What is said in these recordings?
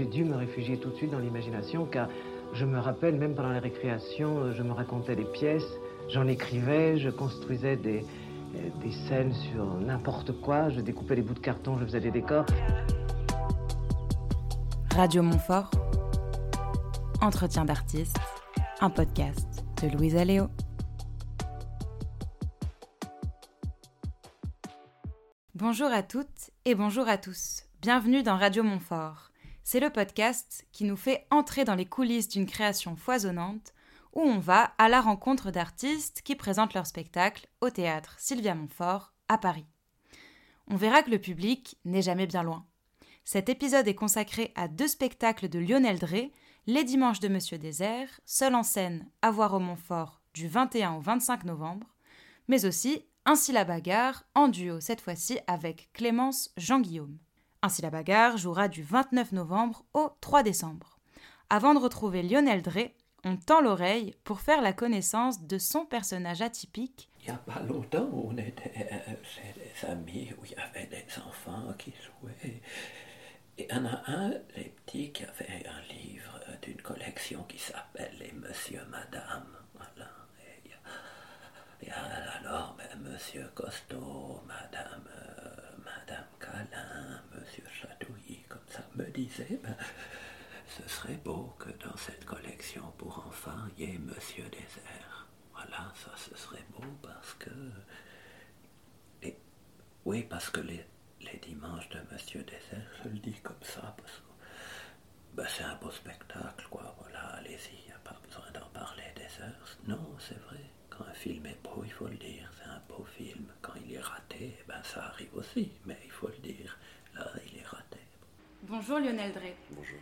j'ai dû me réfugier tout de suite dans l'imagination car je me rappelle, même pendant les récréations, je me racontais des pièces, j'en écrivais, je construisais des, des scènes sur n'importe quoi, je découpais des bouts de carton, je faisais des décors. Radio Montfort, Entretien d'artistes, un podcast de Louise Aléo. Bonjour à toutes et bonjour à tous. Bienvenue dans Radio Montfort. C'est le podcast qui nous fait entrer dans les coulisses d'une création foisonnante où on va à la rencontre d'artistes qui présentent leur spectacle au théâtre Sylvia Montfort à Paris. On verra que le public n'est jamais bien loin. Cet épisode est consacré à deux spectacles de Lionel Drey, Les Dimanches de Monsieur Désert, seul en scène à voir au Montfort du 21 au 25 novembre, mais aussi Ainsi la bagarre, en duo cette fois-ci avec Clémence Jean-Guillaume. Ainsi la bagarre jouera du 29 novembre au 3 décembre. Avant de retrouver Lionel Drey, on tend l'oreille pour faire la connaissance de son personnage atypique. Il n'y a pas longtemps, on était chez des amis où il y avait des enfants qui jouaient. Et il y en a un, les petits, qui avait un livre d'une collection qui s'appelle Les Monsieur Madame. Voilà. Et a, alors ben, Monsieur Costaud, Madame Calin, Monsieur Chatouilly, comme disait. Ben, ce serait beau que dans cette collection pour enfants, il y ait Monsieur Désert. Voilà, ça ce serait beau parce que... Et, oui, parce que les, les dimanches de Monsieur Désert, je le dis comme ça, parce que ben, c'est un beau spectacle, quoi. Voilà, allez-y, il n'y a pas besoin d'en parler des heures. Non, c'est vrai. Quand un film est beau, il faut le dire, c'est un beau film. Quand il est raté, ben ça arrive aussi, mais il faut le dire. Là, il est raté. Bonjour Lionel Drey. Bonjour.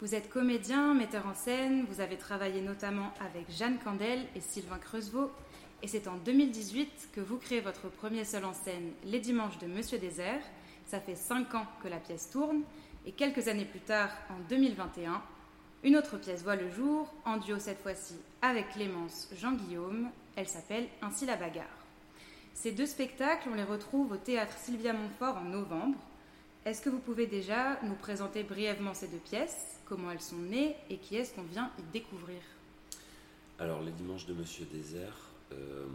Vous êtes comédien, metteur en scène, vous avez travaillé notamment avec Jeanne Candel et Sylvain Creusevaux, et c'est en 2018 que vous créez votre premier seul en scène, Les Dimanches de Monsieur Désert. Ça fait 5 ans que la pièce tourne, et quelques années plus tard, en 2021, une autre pièce voit le jour, en duo cette fois-ci avec Clémence Jean-Guillaume. Elle s'appelle Ainsi la bagarre. Ces deux spectacles, on les retrouve au théâtre Sylvia Montfort en novembre. Est-ce que vous pouvez déjà nous présenter brièvement ces deux pièces comment elles sont nées et qui est-ce qu'on vient y découvrir? Alors, Les Dimanches de Monsieur Désert, euh,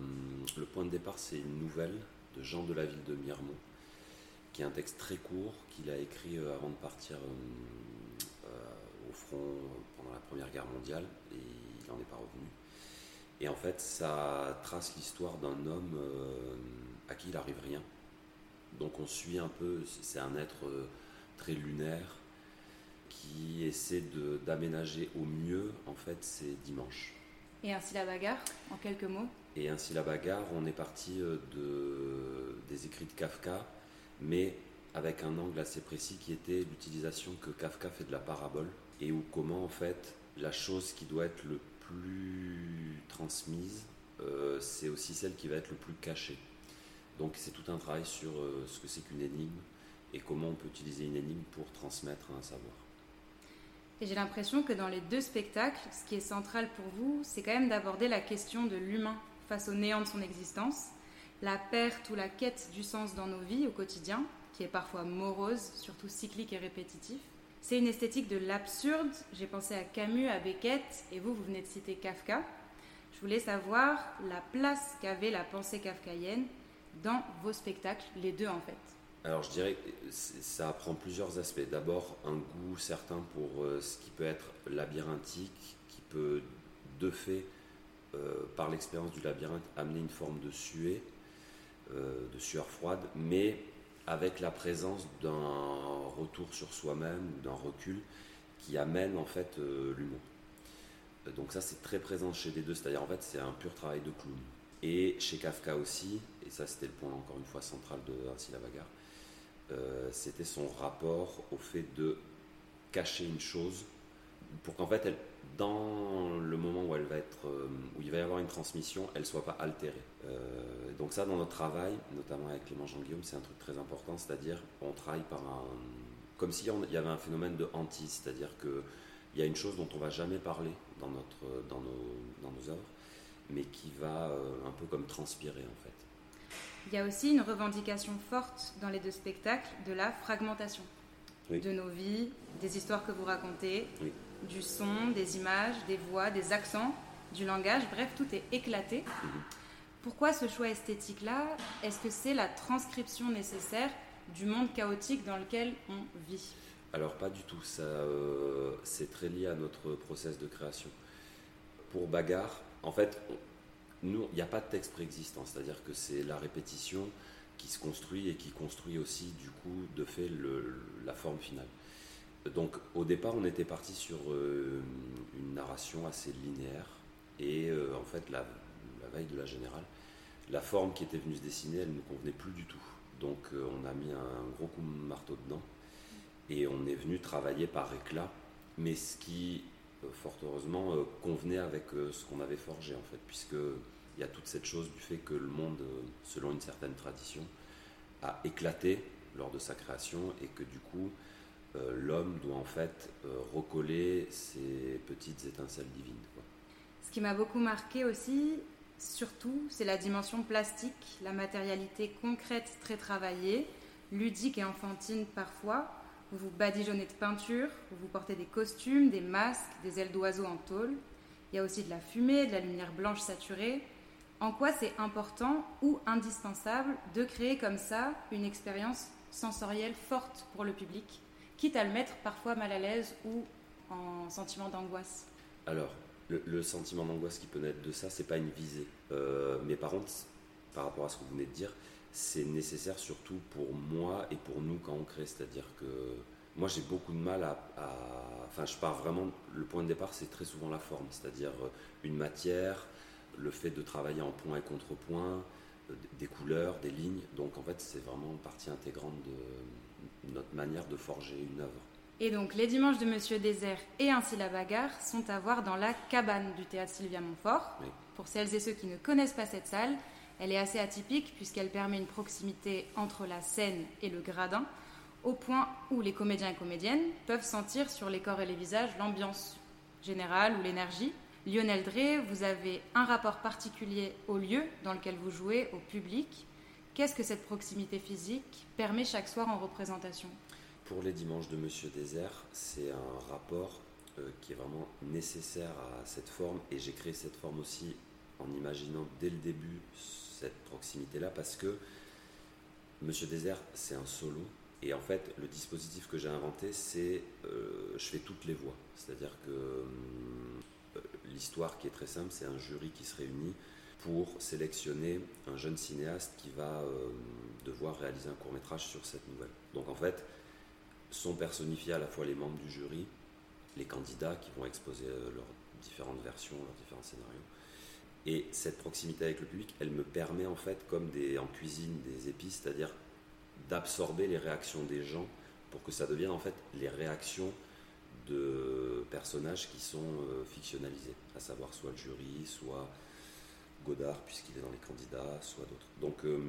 le point de départ, c'est une nouvelle de Jean de la ville de Miremont, qui est un texte très court qu'il a écrit euh, avant de partir euh, au front pendant la Première Guerre mondiale, et il n'en est pas revenu. Et en fait, ça trace l'histoire d'un homme à qui il arrive rien. Donc on suit un peu, c'est un être très lunaire, qui essaie d'aménager au mieux en fait ces dimanches. Et ainsi la bagarre, en quelques mots? Et ainsi la bagarre, on est parti euh, de, des écrits de Kafka, mais avec un angle assez précis qui était l'utilisation que Kafka fait de la parabole et où comment en fait la chose qui doit être le plus transmise, euh, c'est aussi celle qui va être le plus cachée. Donc c'est tout un travail sur euh, ce que c'est qu'une énigme et comment on peut utiliser une énigme pour transmettre un savoir. Et j'ai l'impression que dans les deux spectacles, ce qui est central pour vous, c'est quand même d'aborder la question de l'humain face au néant de son existence, la perte ou la quête du sens dans nos vies au quotidien, qui est parfois morose, surtout cyclique et répétitif. C'est une esthétique de l'absurde. J'ai pensé à Camus, à Beckett, et vous, vous venez de citer Kafka. Je voulais savoir la place qu'avait la pensée kafkaïenne dans vos spectacles, les deux en fait. Alors je dirais que ça prend plusieurs aspects. D'abord un goût certain pour euh, ce qui peut être labyrinthique, qui peut de fait, euh, par l'expérience du labyrinthe, amener une forme de suée, euh, de sueur froide, mais avec la présence d'un retour sur soi-même ou d'un recul qui amène en fait l'humour. Donc ça c'est très présent chez les deux, c'est-à-dire en fait c'est un pur travail de clown. Et chez Kafka aussi, et ça c'était le point encore une fois central de Ainsi la bagarre, euh, c'était son rapport au fait de cacher une chose pour qu'en fait, elle, dans le moment où, elle va être, euh, où il va y avoir une transmission, elle ne soit pas altérée. Euh, donc ça, dans notre travail, notamment avec Clément Jean-Guillaume, c'est un truc très important, c'est-à-dire on travaille par un... comme s'il y avait un phénomène de hantise, c'est-à-dire qu'il y a une chose dont on ne va jamais parler dans, notre, dans, nos, dans nos œuvres, mais qui va un peu comme transpirer en fait. Il y a aussi une revendication forte dans les deux spectacles de la fragmentation. de nos vies, des histoires que vous racontez, du son, des images, des voix, des accents, du langage, bref, tout est éclaté. Mhm. Pourquoi ce choix esthétique-là? Est-ce que c'est la transcription nécessaire du monde chaotique dans lequel on vit? Alors pas du tout, ça euh, c'est très lié à notre process de création. Pour Bagarre, en fait, nous, il n'y a pas de texte préexistant, c'est-à-dire que c'est la répétition qui se construit et qui construit aussi du coup de fait la forme finale. Donc au départ, on était parti sur euh, une narration assez linéaire et euh, en fait la, veille de la générale, la forme qui était venue se dessiner, elle ne nous convenait plus du tout. Donc euh, on a mis un gros coup de marteau dedans et on est venu travailler par éclat, mais ce qui fort heureusement convenait avec ce qu'on avait forgé en fait, puisque il y a toute cette chose du fait que le monde, selon une certaine tradition, a éclaté lors de sa création et que du coup euh, l'homme doit en fait euh, recoller ces petites étincelles divines. Ce qui m'a beaucoup marqué aussi, surtout, c'est la dimension plastique, la matérialité concrète très travaillée, ludique et enfantine parfois. Vous vous badigeonnez de peinture, vous vous portez des costumes, des masques, des ailes d'oiseaux en tôle. Il y a aussi de la fumée, de la lumière blanche saturée. En quoi c'est important ou indispensable de créer comme ça une expérience sensorielle forte pour le public quitte à le mettre parfois mal à l'aise ou en sentiment d'angoisse? Alors, le, sentiment d'angoisse qui peut naître de ça, c'est pas une visée. Euh, mais par contre, par rapport à ce que vous venez de dire, c'est nécessaire surtout pour moi et pour nous quand on crée. C'est-à-dire que moi, j'ai beaucoup de mal à, Enfin, je pars vraiment. Le point de départ, c'est très souvent la forme, c'est-à-dire euh, une matière, le fait de travailler en point et contrepoint, euh, des couleurs, des lignes. Donc, en fait, c'est vraiment partie intégrante de notre manière de forger une œuvre. Et donc les dimanches de Monsieur Désert et ainsi la bagarre sont à voir dans la cabane du théâtre Sylvia Montfort. Pour celles et ceux qui ne connaissent pas cette salle, elle est assez atypique puisqu'elle permet une proximité entre la scène et le gradin, au point où les comédiens et comédiennes peuvent sentir sur les corps et les visages l'ambiance générale ou l'énergie. Lionel Drey, vous avez un rapport particulier au lieu dans lequel vous jouez, au public. Qu'est-ce que cette proximité physique permet chaque soir en représentation? Pour les dimanches de Monsieur Désert, c'est un rapport euh, qui est vraiment nécessaire à cette forme et j'ai créé cette forme aussi en imaginant dès le début cette proximité-là parce que Monsieur Désert, c'est un solo. Et en fait, le dispositif que j'ai inventé, c'est euh, je fais toutes les voix. C'est-à-dire que euh, l'histoire qui est très simple, c'est un jury qui se réunit pour sélectionner un jeune cinéaste qui va euh, devoir réaliser un court métrage sur cette nouvelle. Donc en fait, sont personnifiés à la fois les membres du jury, les candidats qui vont exposer leurs différentes versions, leurs différents scénarios. Et cette proximité avec le public, elle me permet en fait, comme en cuisine des épices, c'est-à-dire d'absorber les réactions des gens pour que ça devienne en fait les réactions de personnages qui sont euh, fictionnalisés, à savoir soit le jury, soit Godard, puisqu'il est dans les candidats, soit d'autres. Donc euh,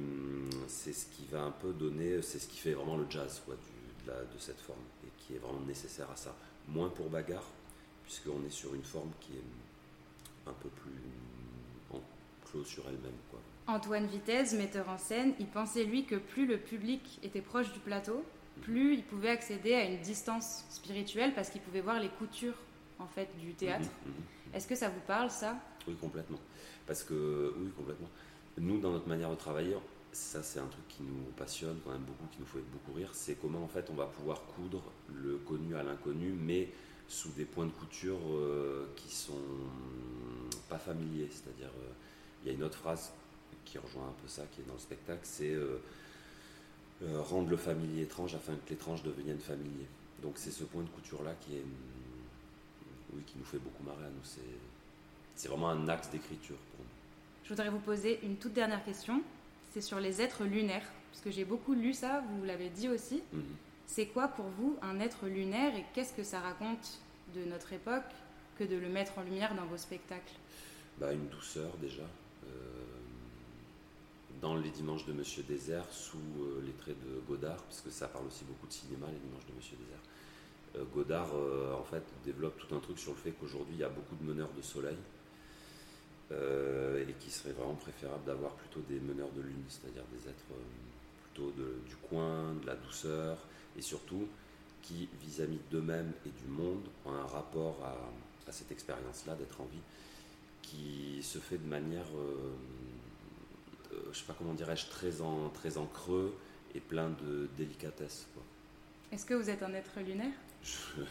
c'est ce qui va un peu donner, c'est ce qui fait vraiment le jazz de, de, cette forme, et qui est vraiment nécessaire à ça. Moins pour bagarre, puisqu'on est sur une forme qui est un peu plus sur elle-même. Quoi. Antoine Vitesse, metteur en scène, il pensait lui que plus le public était proche du plateau, plus il pouvait accéder à une distance spirituelle parce qu'il pouvait voir les coutures en fait du théâtre. Mhm, mhm, mhm. Est-ce que ça vous parle ça? Oui, complètement. Parce que, oui, complètement. Nous, dans notre manière de travailler, ça c'est un truc qui nous passionne quand même beaucoup, qui nous fait beaucoup rire, c'est comment en fait on va pouvoir coudre le connu à l'inconnu, mais sous des points de couture euh, qui sont pas familiers. C'est-à-dire, euh, il y a une autre phrase qui rejoint un peu ça, qui est dans le spectacle, c'est euh, rendre le familier étrange afin que l'étrange devienne familier. Donc c'est ce point de couture là qui est, oui, qui nous fait beaucoup marrer à nous. C'est c'est vraiment un axe d'écriture pour nous. Je voudrais vous poser une toute dernière question. C'est sur les êtres lunaires, puisque j'ai beaucoup lu ça, vous l'avez dit aussi. Mhm. C'est quoi pour vous un être lunaire et qu'est-ce que ça raconte de notre époque que de le mettre en lumière dans vos spectacles? Bah, Une douceur déjà. Euh, dans les dimanches de Monsieur Désert, sous euh, les traits de Godard, puisque ça parle aussi beaucoup de cinéma, les dimanches de Monsieur Désert. Euh, Godard, en fait, développe tout un truc sur le fait qu'aujourd'hui, il y a beaucoup de meneurs de soleil et qu'il serait vraiment préférable d'avoir plutôt des meneurs de lune, c'est-à-dire des êtres plutôt du coin, de la douceur, et surtout qui, vis-à-vis d'eux-mêmes et du monde, ont un rapport à, cette expérience-là d'être en vie qui se fait de manière, je ne je sais pas comment dirais-je, très en, très en creux et plein de délicatesse. Est-ce que vous êtes un être lunaire? Je...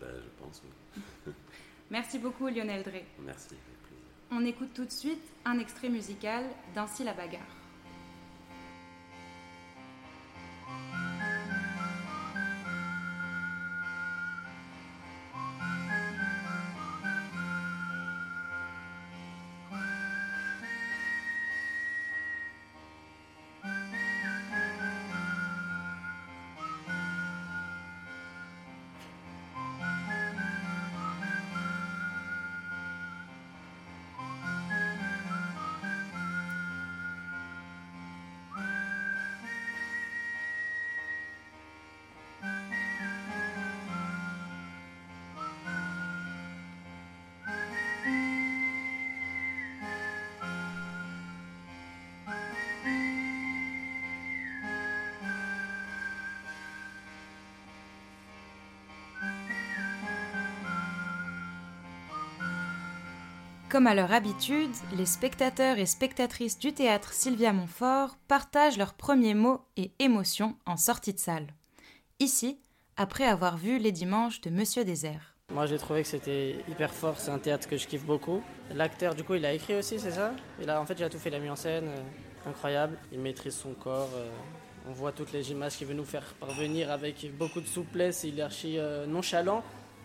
Ben, je pense, oui. Merci beaucoup Lionel Drey. Merci, avec plaisir. On écoute tout de suite un extrait musical d'Ainsi la bagarre. Comme à leur habitude, les spectateurs et spectatrices du théâtre Sylvia Montfort partagent leurs premiers mots et émotions en sortie de salle. Ici, après avoir vu Les Dimanches de Monsieur Désert. Moi j'ai trouvé que c'était hyper fort, c'est un théâtre que je kiffe beaucoup. L'acteur du coup il a écrit aussi, c'est ça? Il a, En fait il a tout fait, la mise en scène, euh, incroyable. Il maîtrise son corps, euh, on voit toutes les images qu'il veut nous faire parvenir avec beaucoup de souplesse, il est archi euh, nonchalant,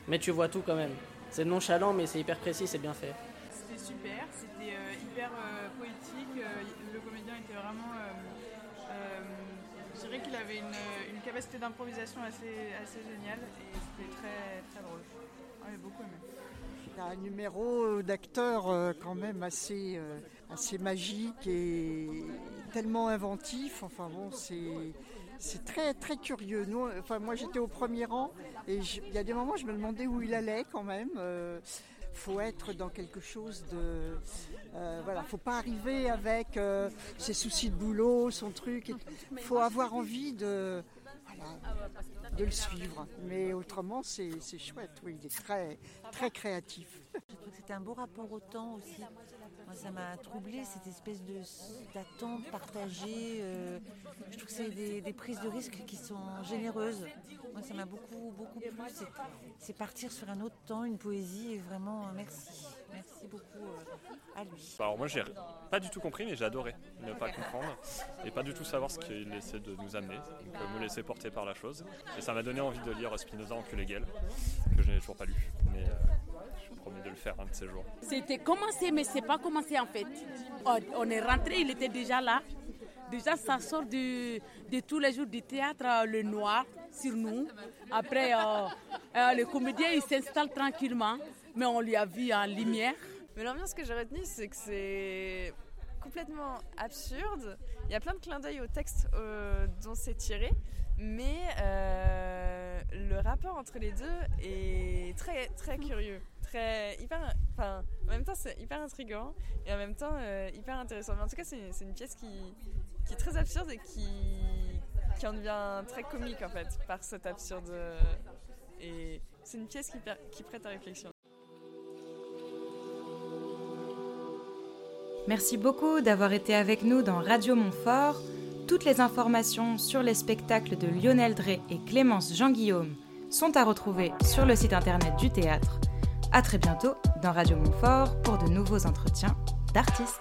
mais tu vois tout quand même. C'est nonchalant mais c'est hyper précis, c'est bien fait super, c'était euh, hyper euh, poétique, euh, le comédien était vraiment... je dirais qu'il avait une, capacité d'improvisation assez, assez géniale et c'était très, très drôle. J'ai beaucoup. Il a un numéro d'acteur quand même assez, assez magique et tellement inventif. Enfin bon, c'est très très curieux. Enfin moi j'étais au premier rang et il y a des moments je me demandais où il allait quand même faut être dans quelque chose de euh, voilà faut pas arriver avec euh, ses soucis de boulot son truc il faut avoir envie de de le suivre. Mais autrement c'est chouette oui il est très très créatif. C'était un beau rapport au temps aussi moi, ça m'a troublé cette espèce d'attente partagée. Euh, je trouve que c'est des, prises de risques qui sont généreuses. Moi, ça m'a beaucoup, beaucoup plu. C'est partir sur un autre temps, une poésie. Et vraiment, merci. Merci beaucoup euh, à lui. Alors moi, j'ai pas du tout compris, mais j'ai adoré ne pas comprendre et pas du tout savoir ce qu'il essaie de nous amener. Donc euh, me laisser porter par la chose. Et ça m'a donné envie de lire Spinoza en Gueule, que je n'ai toujours pas lu. Mais promis de le faire un de ces jours. C'était commencé, mais c'est pas commencé en fait. On est rentré, il était déjà là. Déjà, ça sort de, de tous les jours du théâtre, euh, le noir sur nous. Après, euh, euh, le comédien, il s'installe tranquillement, mais on lui a vu en lumière. Mais l'ambiance que j'ai retenue, c'est que c'est complètement absurde. Il y a plein de clins d'œil au texte dont c'est tiré, mais le rapport entre les deux est très très curieux hyper, enfin, en même temps c'est hyper intriguant et en même temps euh, hyper intéressant. Mais en tout cas c'est une pièce qui, qui, est très absurde et qui, qui en devient très comique en fait par cet absurde. Et c'est une pièce qui, qui prête à réflexion. Merci beaucoup d'avoir été avec nous dans Radio Montfort. Toutes les informations sur les spectacles de Lionel Drey et Clémence Jean-Guillaume sont à retrouver sur le site internet du théâtre a très bientôt dans Radio Montfort pour de nouveaux entretiens d'artistes.